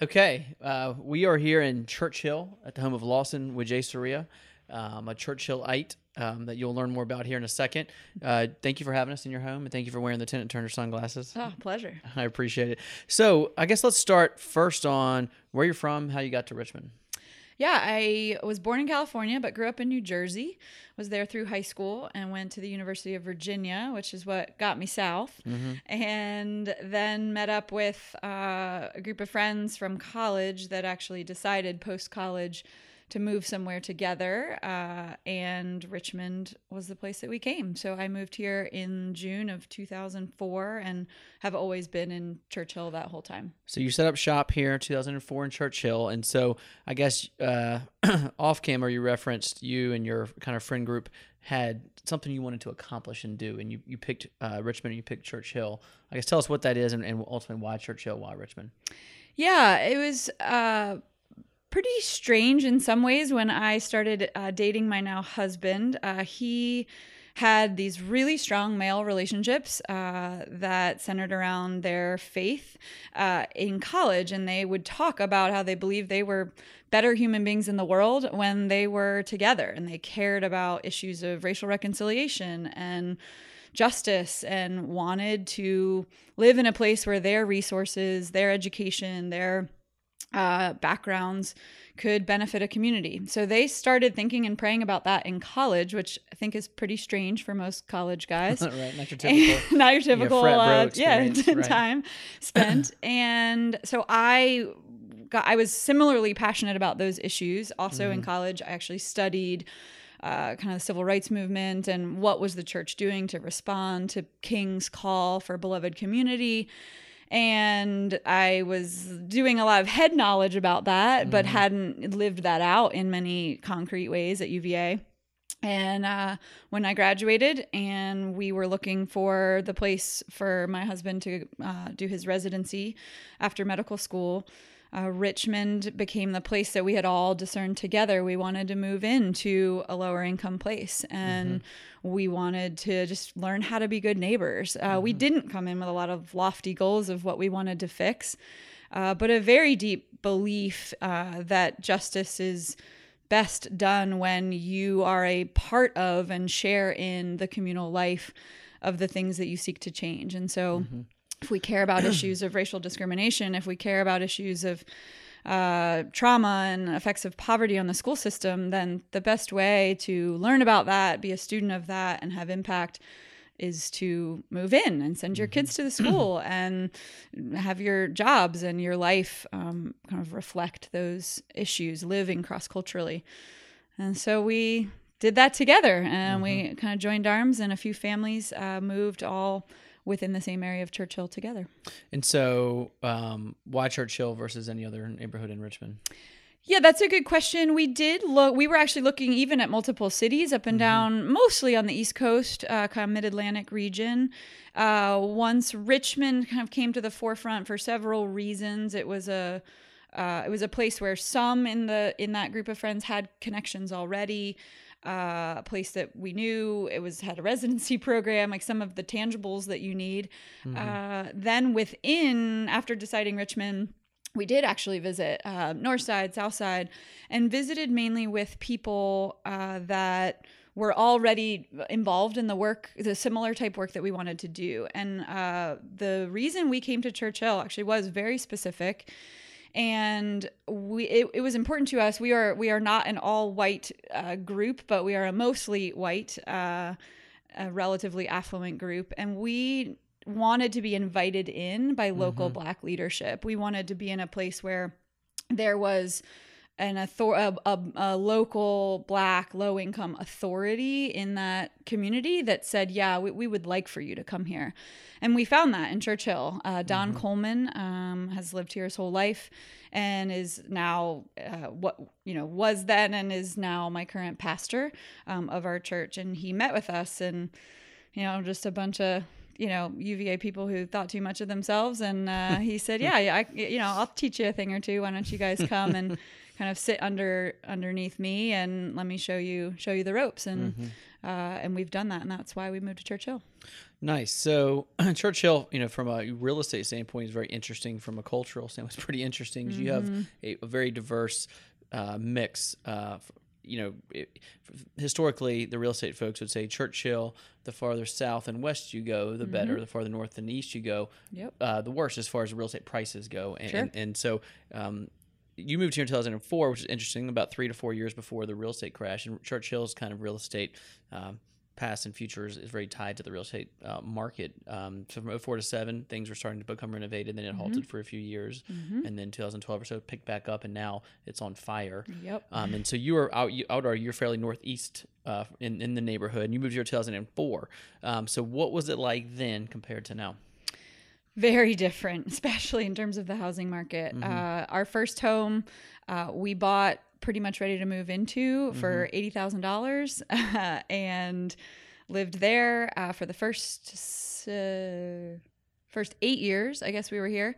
Okay, uh, we are here in Churchill at the home of Lawson Wijesuria, um, a Churchillite um, that you'll learn more about here in a second. Uh, thank you for having us in your home, and thank you for wearing the Tenant Turner sunglasses. Oh, pleasure. I appreciate it. So, I guess let's start first on where you're from, how you got to Richmond. Yeah, I was born in California, but grew up in New Jersey. Was there through high school and went to the University of Virginia, which is what got me south. And then met up with uh, a group of friends from college that actually decided post college to move somewhere together. Uh, and Richmond was the place that we came. So I moved here in June of 2004 and have always been in Churchill that whole time. So you set up shop here in 2004 in Churchill, and so I guess uh, off camera you referenced you and your kind of friend group had something you wanted to accomplish and do, and you you picked uh, Richmond and you picked Churchill. I guess tell us what that is and, and ultimately why Churchill, why Richmond. Yeah, it was uh, pretty strange in some ways when I started uh, dating my now husband. Uh, he had these really strong male relationships uh, that centered around their faith uh, in college, and they would talk about how they believed they were better human beings in the world when they were together, and they cared about issues of racial reconciliation and justice and wanted to live in a place where their resources, their education, their uh, backgrounds could benefit a community. So they started thinking and praying about that in college, which I think is pretty strange for most college guys. right, not your typical. Not your typical, bro uh, yeah, right. time spent. and so I got, I was similarly passionate about those issues. Also Mm-hmm. in college, I actually studied uh, kind of the civil rights movement and what was the church doing to respond to King's call for beloved community. And I was doing a lot of head knowledge about that, but hadn't lived that out in many concrete ways at UVA. And uh, when I graduated, and we were looking for the place for my husband to uh, do his residency after medical school, uh, Richmond became the place that we had all discerned together. We wanted to move into a lower income place and we wanted to just learn how to be good neighbors. Uh, We didn't come in with a lot of lofty goals of what we wanted to fix, uh, but a very deep belief uh, that justice is best done when you are a part of and share in the communal life of the things that you seek to change. And so, if we care about issues of racial discrimination, if we care about issues of uh, trauma and effects of poverty on the school system, then the best way to learn about that, be a student of that, and have impact is to move in and send your kids to the school and have your jobs and your life um, kind of reflect those issues, living cross culturally. And so we did that together and we kind of joined arms, and a few families uh, moved all within the same area of Churchill together. And so, um, why Churchill versus any other neighborhood in Richmond? Yeah, that's a good question. We did look, we were actually looking even at multiple cities up and down, mostly on the East Coast, uh, kind of mid Atlantic region. Uh, once Richmond kind of came to the forefront for several reasons, it was a uh, it was a place where some in the in that group of friends had connections already. Uh, a place that we knew it was had a residency program, like some of the tangibles that you need. Uh, then within, after deciding Richmond, we did actually visit uh, north side south side and visited mainly with people uh, that were already involved in the work the similar type work that we wanted to do. And uh, the reason we came to churchill actually was very specific and we it, it was important to us. We are we are not an all white uh, group but we are a mostly white uh, a relatively affluent group. And we wanted to be invited in by local black leadership. We wanted to be in a place where there was an author- a, a, a local black low income authority in that community that said yeah we, we would like for you to come here. And we found that in churchill. Uh, don coleman um, has lived here his whole life and is now uh, what you know was then and is now my current pastor um, of our church. And he met with us and you know just a bunch of you know UVA people who thought too much of themselves, and uh, he said, "Yeah, yeah, I, you know, I'll teach you a thing or two. Why don't you guys come? And kind of sit under underneath me and let me show you show you the ropes?" And Mm-hmm. uh, and we've done that, and that's why we moved to Churchill. Nice. So Churchill, you know, from a real estate standpoint, is very interesting. From a cultural standpoint, it's pretty interesting. 'cause You have a, a very diverse uh, mix. Uh, you know, it, historically, the real estate folks would say Churchill. The farther south and west you go, the better. The farther north and east you go, Yep. uh, the worse as far as real estate prices go. And Sure. and, and so. Um, you moved here in 2004, which is interesting, about three to four years before the real estate crash. And Churchill's kind of real estate um, past and future is, is very tied to the real estate uh, market. Um, so from 04 to 7, things were starting to become renovated. Then it halted for a few years. And then 2012 or so picked back up, and now it's on fire. Yep. Um, and so you were out, you, out, you're fairly northeast uh, in, in the neighborhood, and you moved here in 2004. Um, so what was it like then compared to now? Very different, especially in terms of the housing market. Uh, our first home, uh, we bought pretty much ready to move into for eighty thousand dollars, and lived there uh, for the first uh, first eight years. I guess we were here,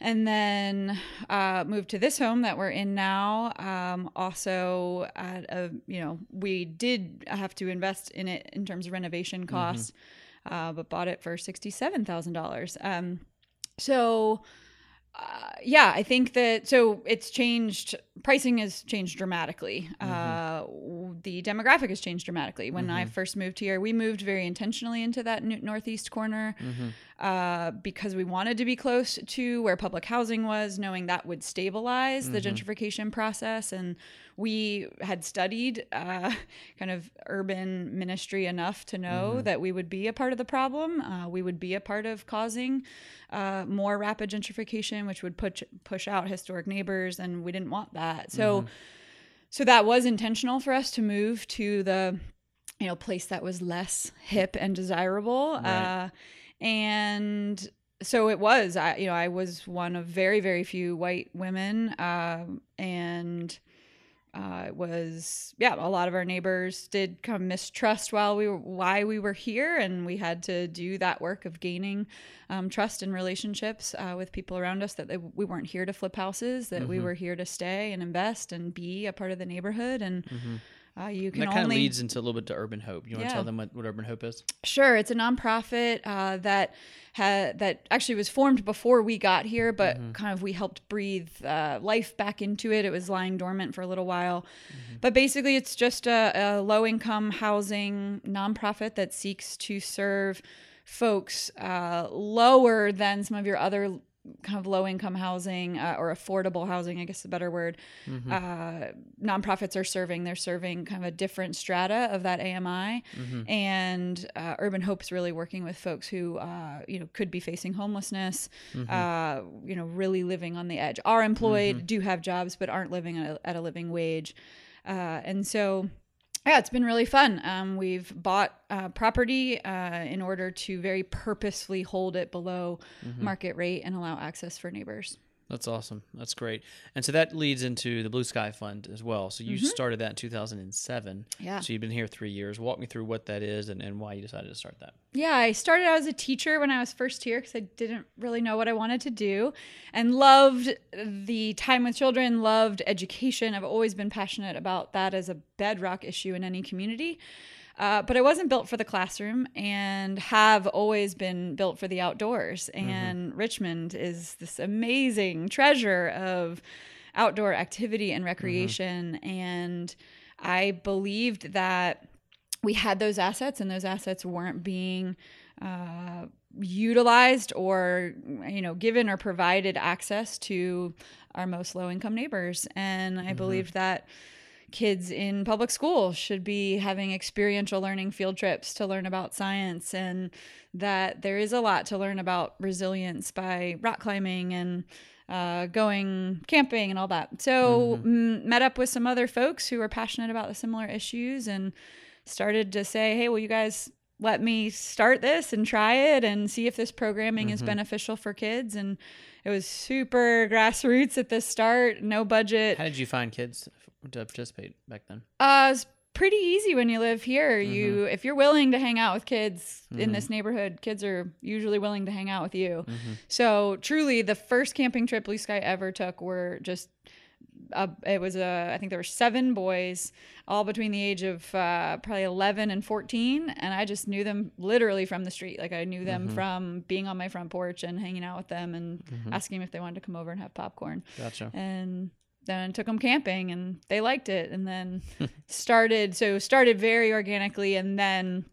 and then uh, moved to this home that we're in now. Um, also, at a you know we did have to invest in it in terms of renovation costs uh, but bought it for sixty-seven thousand um, dollars. So, uh, yeah, I think that so it's changed. Pricing has changed dramatically. W- the demographic has changed dramatically. When I first moved here, we moved very intentionally into that n- northeast corner uh, because we wanted to be close to where public housing was, knowing that would stabilize the gentrification process. And we had studied uh, kind of urban ministry enough to know that we would be a part of the problem. Uh, we would be a part of causing uh, more rapid gentrification, which would push push out historic neighbors, and we didn't want that. So, so that was intentional for us to move to the you know place that was less hip and desirable Right. uh, and so it was i you know i was one of very very few white women um, and uh, it was yeah a lot of our neighbors did come mistrust while we were why we were here and we had to do that work of gaining um, trust and relationships uh, with people around us that they, we weren't here to flip houses that Mm-hmm. we were here to stay and invest and be a part of the neighborhood and uh, you Mm-hmm. And that kind of only leads into a little bit to Urban Hope. You want to tell them what, what Urban Hope is? Sure, it's a nonprofit uh, that ha- that actually was formed before we got here, but Mm-hmm. kind of we helped breathe uh, life back into it. It was lying dormant for a little while, Mm-hmm. but basically, it's just a, a low income housing nonprofit that seeks to serve folks uh, lower than some of your other kind of low income housing uh, or affordable housing, I guess is a better word. Uh, nonprofits are serving. They're serving kind of a different strata of that AMI, and uh, Urban Hope's really working with folks who uh, you know could be facing homelessness, uh, you know, really living on the edge. Are employed, do have jobs, but aren't living at a, at a living wage, uh, and so yeah, it's been really fun. Um, we've bought uh, property uh, in order to very purposefully hold it below market rate and allow access for neighbors. That's awesome. That's great. And so that leads into the Blue Sky Fund as well. So you started that in 2007. Mm-hmm. Yeah. So you've been here three years. Walk me through what that is and, and why you decided to start that. Yeah, I started out as a teacher when I was first here because I didn't really know what I wanted to do and loved the time with children, loved education. I've always been passionate about that as a bedrock issue in any community. Uh, but I wasn't built for the classroom and have always been built for the outdoors. And Richmond is this amazing treasure of outdoor activity and recreation. And I believed that we had those assets and those assets weren't being uh, utilized or you know given or provided access to our most low income neighbors and i believed that kids in public school should be having experiential learning field trips to learn about science and that there is a lot to learn about resilience by rock climbing and uh, going camping and all that. So mm, met up with some other folks who were passionate about the similar issues and started to say, hey, will you guys let me start this and try it and see if this programming is beneficial for kids? And it was super grassroots at the start, no budget. How did you find kids to participate back then? Uh, it's pretty easy when you live here. You if you're willing to hang out with kids in this neighborhood, kids are usually willing to hang out with you. So truly, the first camping trip Blue Sky ever took were just. Uh, it was a. I think there were seven boys, all between the age of uh, probably eleven and fourteen, and I just knew them literally from the street. Like I knew them from being on my front porch and hanging out with them and asking if they wanted to come over and have popcorn Gotcha. and then took them camping and they liked it and then started so started very organically and then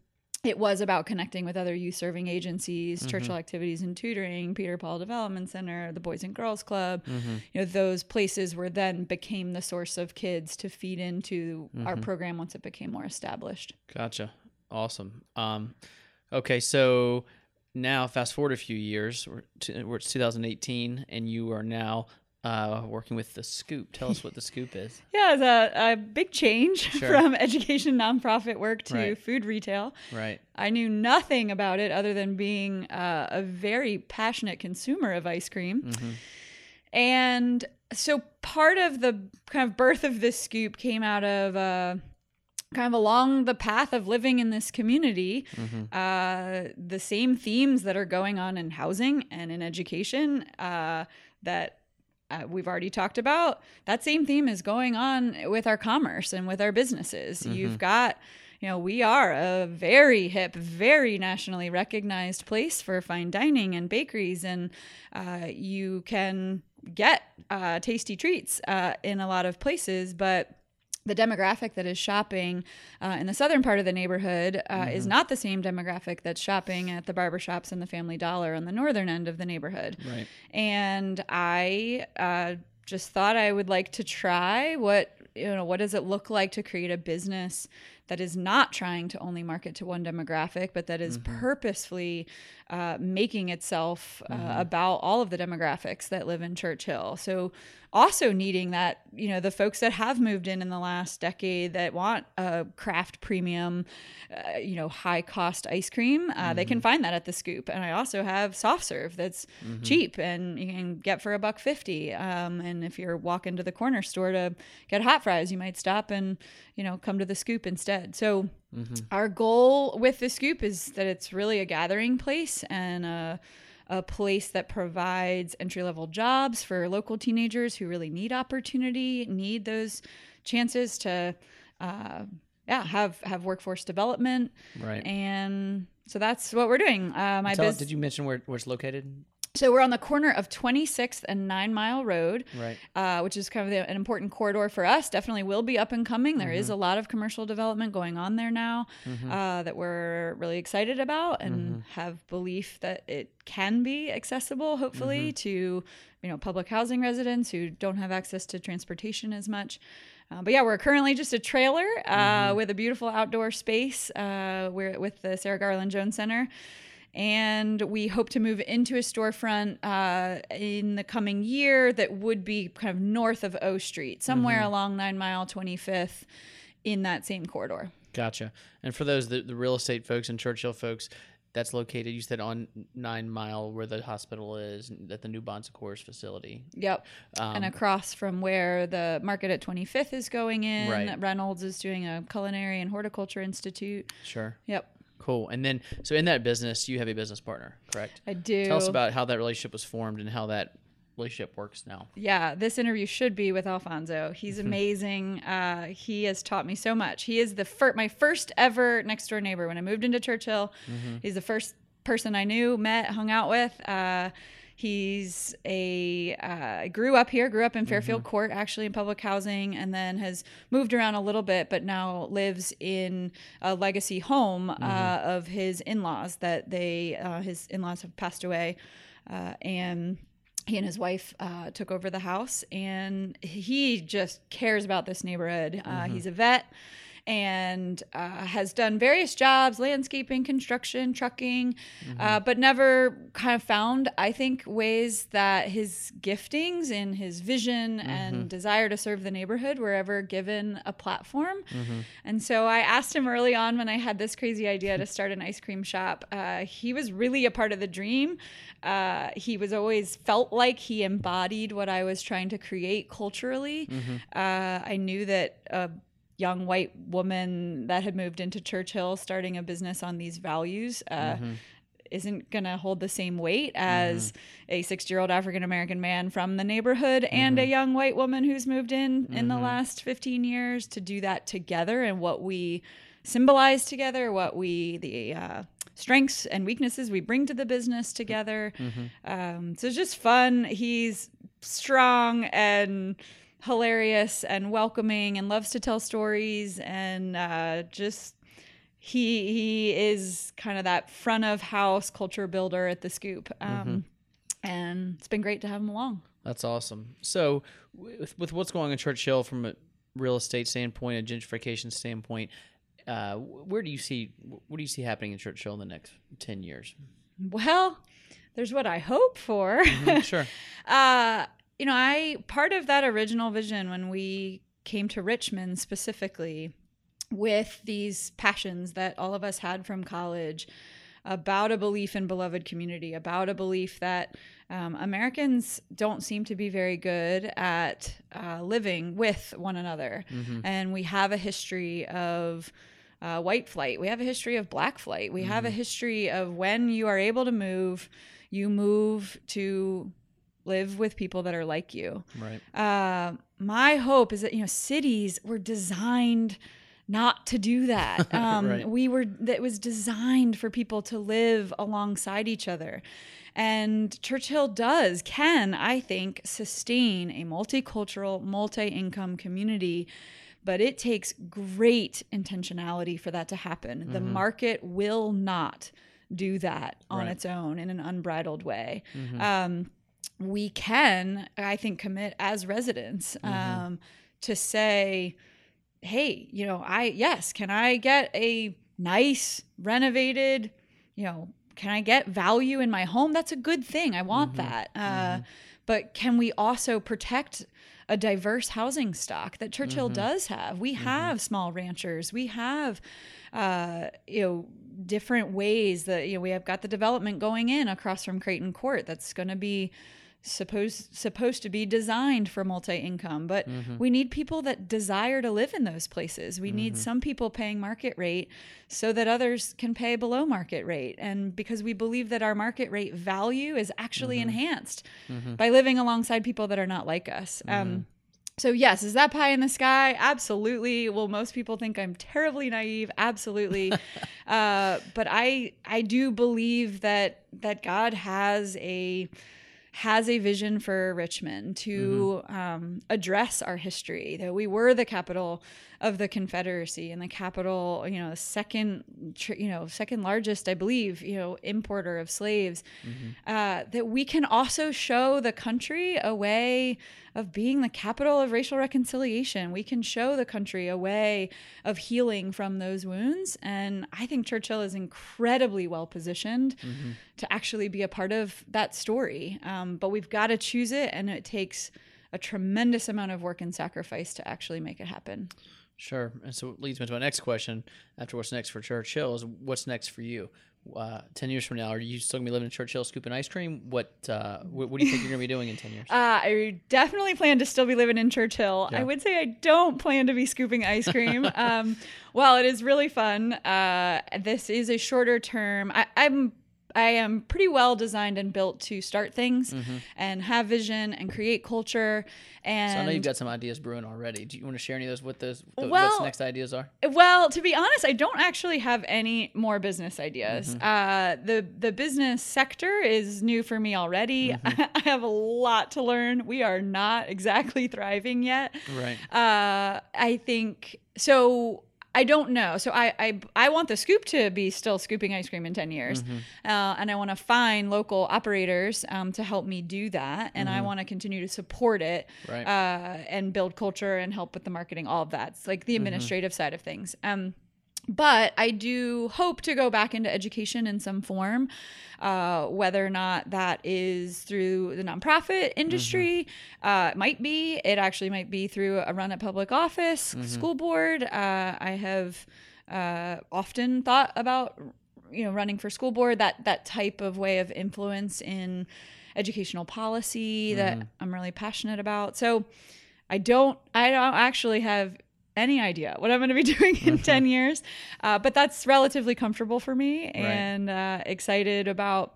it was about connecting with other youth serving agencies mm-hmm. churchill activities and tutoring peter paul development center the boys and girls club mm-hmm. you know those places were then became the source of kids to feed into our mm-hmm. program once it became more established Gotcha. Awesome. Um, okay, so now fast forward a few years. We're, to, we're it's 2018, and you are now uh, working with the Scoop. Tell us what the Scoop is. yeah it's a, a big change Sure. from education nonprofit work to Right. food retail Right. I knew nothing about it other than being uh, a very passionate consumer of ice cream. Mm-hmm. And so part of the kind of birth of this scoop came out of uh, kind of along the path of living in this community, Mm-hmm. uh, the same themes that are going on in housing and in education uh, that uh, we've already talked about. That same theme is going on with our commerce and with our businesses. Mm-hmm. You've got you know, we are a very hip, very nationally recognized place for fine dining and bakeries, and uh, you can get uh, tasty treats uh, in a lot of places, but the demographic that is shopping uh, in the southern part of the neighborhood uh, is not the same demographic that's shopping at the barbershops and the Family Dollar on the northern end of the neighborhood. Right. And I uh, just thought I would like to try what you know what does it look like to create a business that is not trying to only market to one demographic, but that is purposefully uh, making itself uh, about all of the demographics that live in Churchill. So also needing that you know the folks that have moved in in the last decade that want a craft premium uh, you know high cost ice cream uh, they can find that at the scoop. And i also have soft serve that's cheap and you can get for a buck 50 um, and if you're walking to the corner store to get hot fries you might stop and you know come to the scoop instead. So our goal with the scoop is that it's really a gathering place and a a place that provides entry level jobs for local teenagers who really need opportunity, need those chances to, uh, yeah, have have workforce development, Right. and so that's what we're doing. Uh, my Tell, business. did you mention where, where it's located? So we're on the corner of 26th and Nine Mile Road, Right. uh, which is kind of the, an important corridor for us. Definitely will be up and coming. There is a lot of commercial development going on there now uh, that we're really excited about and have belief that it can be accessible, hopefully, to you know public housing residents who don't have access to transportation as much. Uh, but yeah, we're currently just a trailer uh, with a beautiful outdoor space. Uh, we're with the Sarah Garland Jones Center and we hope to move into a storefront uh, in the coming year that would be kind of north of O Street, somewhere along Nine Mile 25th in that same corridor. Gotcha. And for those the, the real estate folks and Churchill folks, that's located. You said on Nine Mile, where the hospital is, at the new Bon Secours facility. Yep. and across from where the market at 25th is going in, Right. Reynolds is doing a culinary and horticulture institute. Sure. Yep. Cool. And then, so in that business, you have a business partner, correct? I do. Tell us about how that relationship was formed and how that relationship works now. Yeah, this interview should be with Alfonso. He's amazing. Uh, he has taught me so much. He is the fir- my first ever next door neighbor when I moved into Churchill. He's the first person I knew, met, hung out with. Uh, he's a uh, grew up here, grew up in Fairfield Court, actually in public housing, and then has moved around a little bit, but now lives in a legacy home uh, of his in-laws that they uh, his in-laws have passed away, uh, and he and his wife uh, took over the house and he just cares about this neighborhood. Uh, he's a vet and uh, has done various jobs landscaping construction trucking uh, but never kind of found i think ways that his giftings and his vision and desire to serve the neighborhood were ever given a platform. And so i asked him early on when i had this crazy idea to start an ice cream shop. Uh, he was really a part of the dream. Uh, he was always felt like he embodied what I was trying to create culturally. Uh, I knew that uh, young white woman that had moved into Churchill starting a business on these values uh, isn't going to hold the same weight as a 60 year old African American man from the neighborhood and a young white woman who's moved in in the last 15 years to do that together and what we symbolize together, what we, the, uh, strengths and weaknesses we bring to the business together. Um, so it's just fun. He's strong and hilarious and welcoming and loves to tell stories and uh, just he he is kind of that front of house culture builder at the scoop um, and it's been great to have him along That's awesome. So, with, with what's going on in Churchill from a real estate standpoint, a gentrification standpoint, uh, where do you see what do you see happening in Churchill in the next ten years? well there's what i hope for sure. uh, you know, I part of that original vision when we came to Richmond specifically with these passions that all of us had from college about a belief in beloved community, about a belief that um, Americans don't seem to be very good at uh, living with one another. And we have a history of uh, white flight, we have a history of black flight, we have a history of when you are able to move, you move to live with people that are like you. Right. Uh, my hope is that you know cities were designed not to do that. Um, Right. We were that was designed for people to live alongside each other. And Churchill does, can, I think, sustain a multicultural, multi income community, but it takes great intentionality for that to happen. The market will not do that on Right. its own in an unbridled way. Um, we can, I think, commit as residents um, to say, hey, you know, I, yes, can I get a nice, renovated, you know, can I get value in my home? That's a good thing. I want that. Uh, But can we also protect a diverse housing stock that Churchill does have? We have small ranchers. We have, uh, you know, different ways that you know we have got the development going in across from Creighton Court. That's going to be supposed supposed to be designed for multi-income but mm-hmm. we need people that desire to live in those places we need mm-hmm. some people paying market rate so that others can pay below market rate and because we believe that our market rate value is actually mm-hmm. enhanced by living alongside people that are not like us um, so yes, is that pie in the sky? Absolutely. Well, most people think I'm terribly naive. Absolutely. uh, but I I do believe that that God has a has a vision for Richmond to um, address our history. That we were the capital of the Confederacy and the capital, you know, the second, you know, second largest, I believe, you know, importer of slaves. Uh, that we can also show the country a way of being the capital of racial reconciliation. We can show the country a way of healing from those wounds. And I think Churchill is incredibly well positioned to actually be a part of that story. Um, but we've got to choose it, and it takes a tremendous amount of work and sacrifice to actually make it happen. Sure. And so it leads me to my next question. After what's next for Churchill is what's next for you? Uh, ten years from now, are you still gonna be living in Churchill, scooping ice cream? What uh, what, what do you think you're gonna be doing in ten years? Uh, I definitely plan to still be living in Churchill. Yeah. I would say I don't plan to be scooping ice cream. um, well, it is really fun. Uh, this is a shorter term. I, I'm I am pretty well designed and built to start things and have vision and create culture. And Mm-hmm. so I know you've got some ideas brewing already. Do you want to share any of those with us? Th- Well- what's next ideas are? Well, to be honest, I don't actually have any more business ideas. Mm-hmm. Uh, the the business sector is new for me already. Mm-hmm. I have a lot to learn. We are not exactly thriving yet. Right. Uh, I think so. I don't know. So I, I I want the scoop to be still scooping ice cream in ten years, Mm-hmm. uh, and I want to find local operators um, to help me do that, and I want to continue to support it Mm-hmm. Right. uh, and build culture and help with the marketing, all of that. It's like the Mm-hmm. administrative side of things. Um, but I do hope to go back into education in some form, uh, whether or not that is through the nonprofit industry. Uh, it might be. It actually might be through a run at public office, school board. Uh, I have uh, often thought about, you know, running for school board. That that type of way of influence in educational policy that I'm really passionate about. So I don't I don't actually have any idea what I'm going to be doing in 10 years. Uh, but that's relatively comfortable for me and uh, excited about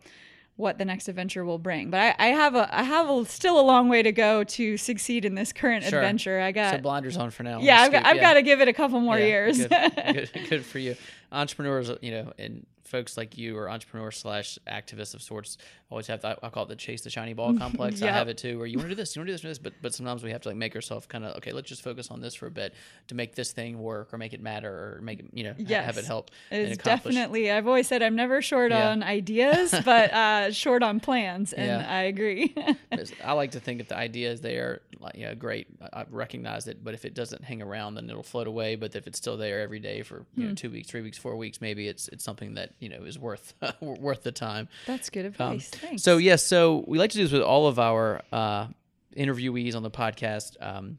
what the next adventure will bring. But I, I have a I have a, still a long way to go to succeed in this current Sure. adventure. I So got blinders on for now. yeah, I've got, I've yeah. got to give it a couple more Yeah, years. Good, good, good for you. Entrepreneurs, you know, and folks like you or entrepreneurs slash activists of sorts always have that. I call it the chase the shiny ball complex. I have it too, where you want to do this, you want to do this, do this, but but sometimes we have to like make ourselves kind of okay. Let's just focus on this for a bit to make this thing work or make it matter or make it you know ha- have it help. It and is definitely. I've always said I'm never short Yeah. on ideas, but uh, short on plans, and Yeah. I agree. I like to think if the idea is there, like, yeah, great. I, I recognize it, but if it doesn't hang around, then it'll float away. But if it's still there every day for you Hmm. know two weeks, three weeks, four weeks, maybe it's it's something that you know is worth worth the time. That's good Um, advice. Thanks. So yes, so we like to do this with all of our uh, interviewees on the podcast. Um,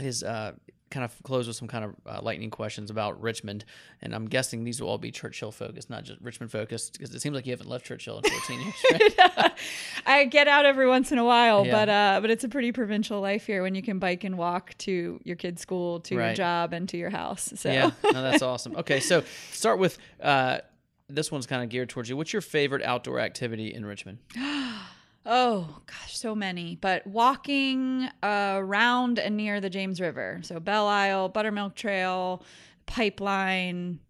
is uh, kind of close with some kind of uh, lightning questions about Richmond, and I'm guessing these will all be Churchill focused, not just Richmond focused, because it seems like you haven't left Churchill in 14 years. Right? I get out every once in a while, Yeah. but uh, but it's a pretty provincial life here when you can bike and walk to your kid's school, to your job, and to your house. So Yeah, no, that's awesome. Okay, so start with uh, this one's kind of geared towards you. What's your favorite outdoor activity in Richmond? Oh gosh, so many. But walking around and near the James River, so Belle Isle, Buttermilk Trail, Pipeline.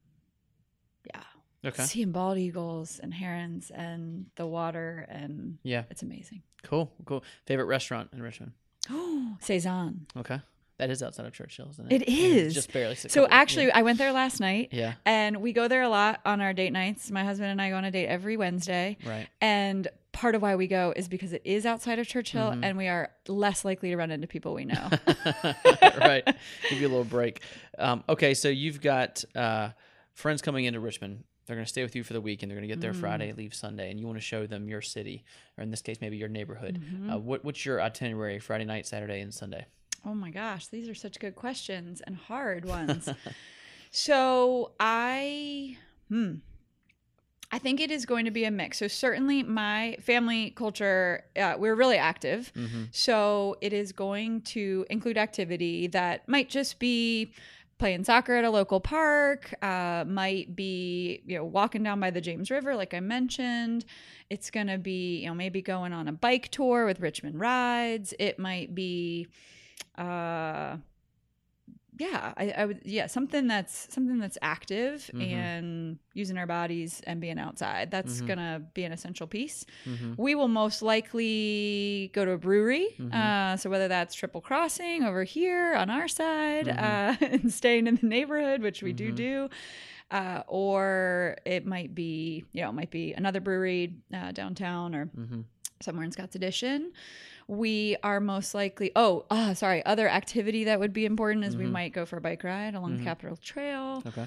Yeah, Okay, seeing bald eagles and herons and the water, and yeah, it's amazing. cool, cool. Favorite restaurant in Richmond? Oh, Cezanne. Okay, that is outside of Churchill, isn't it? It is. Just barely. So actually, I went there last night. yeah, And we go there a lot on our date nights. My husband and I go on a date every Wednesday. right. And part of why we go is because it is outside of Churchill Mm-hmm. and we are less likely to run into people we know. right. Give you a little break. Um, okay, so you've got uh, friends coming into Richmond. They're going to stay with you for the week, and they're going to get there Mm. Friday, leave Sunday, and you want to show them your city, or in this case, maybe your neighborhood. Mm-hmm. Uh, what, what's your itinerary Friday night, Saturday, and Sunday? Oh my gosh, these are such good questions and hard ones. so I, hmm, I think it is going to be a mix. So certainly my family culture, uh, we're really active. Mm-hmm. So it is going to include activity that might just be playing soccer at a local park, uh, might be, you know, walking down by the James River, like I mentioned. It's going to be, you know, maybe going on a bike tour with Richmond Rides. It might be, uh, yeah, I, I would, yeah, something that's something that's active Mhm. and using our bodies and being outside. That's Mhm. gonna be an essential piece. Mm-hmm. We will most likely go to a brewery. Mhm. Uh, so whether that's Triple Crossing over here on our side Mhm. uh, and staying in the neighborhood, which we do Mhm. do, uh, or it might be you know it might be another brewery uh, downtown or Mm-hmm. Somewhere in Scott's Addition. We are most likely. Oh, ah, sorry. Other activity that would be important is we Mhm. might go for a bike ride along Mhm. the Capital Trail. Okay.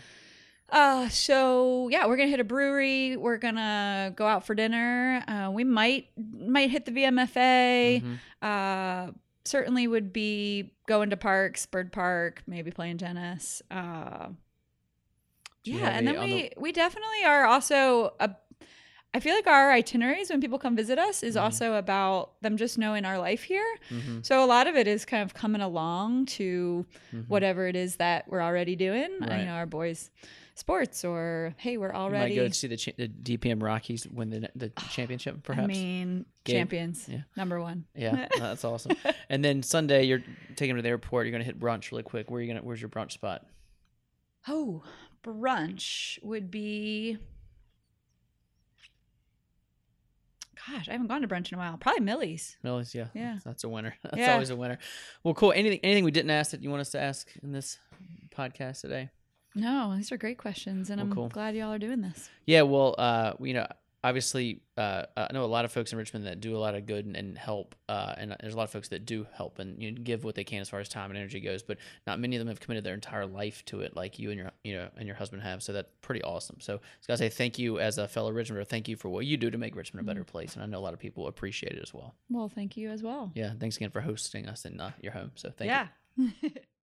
Uh, so yeah, we're gonna hit a brewery. We're gonna go out for dinner. Uh, we might might hit the VMFA. Mhm. Uh, certainly would be going to parks, Byrd Park, maybe playing tennis. Uh, yeah, and then we we definitely are also a. I feel like our itineraries when people come visit us is Mhm. also about them just knowing our life here. Mhm. So a lot of it is kind of coming along to Mhm. whatever it is that we're already doing. Right. You know, our boys' sports, or hey, we're You already. might go to see the, cha- the DPM Rockies win the the championship, perhaps. I mean, Gabe. champions, Yeah. number one. yeah, that's awesome. And then Sunday, you're taking them to the airport. You're gonna hit brunch really quick. Where are you gonna? Where's your brunch spot? Oh, brunch would be. Gosh, I haven't gone to brunch in a while. Probably Millie's. Millie's, yeah, Yeah. that's a winner. That's Yeah. always a winner. Well, cool. Anything, anything we didn't ask that you want us to ask in this podcast today? No, these are great questions, and Well, I'm cool. glad y'all are doing this. Yeah, well, uh, you know, obviously, uh, I know a lot of folks in Richmond that do a lot of good and, and help, uh, and there's a lot of folks that do help and you know, give what they can as far as time and energy goes, but not many of them have committed their entire life to it, like you and your, you know, and your husband have. So that's pretty awesome. So I gonna say thank you as a fellow Richmonder. Thank you for what you do to make Richmond a better place, and I know a lot of people appreciate it as well. Well, thank you as well. Yeah, thanks again for hosting us in uh, your home. So thank you. yeah.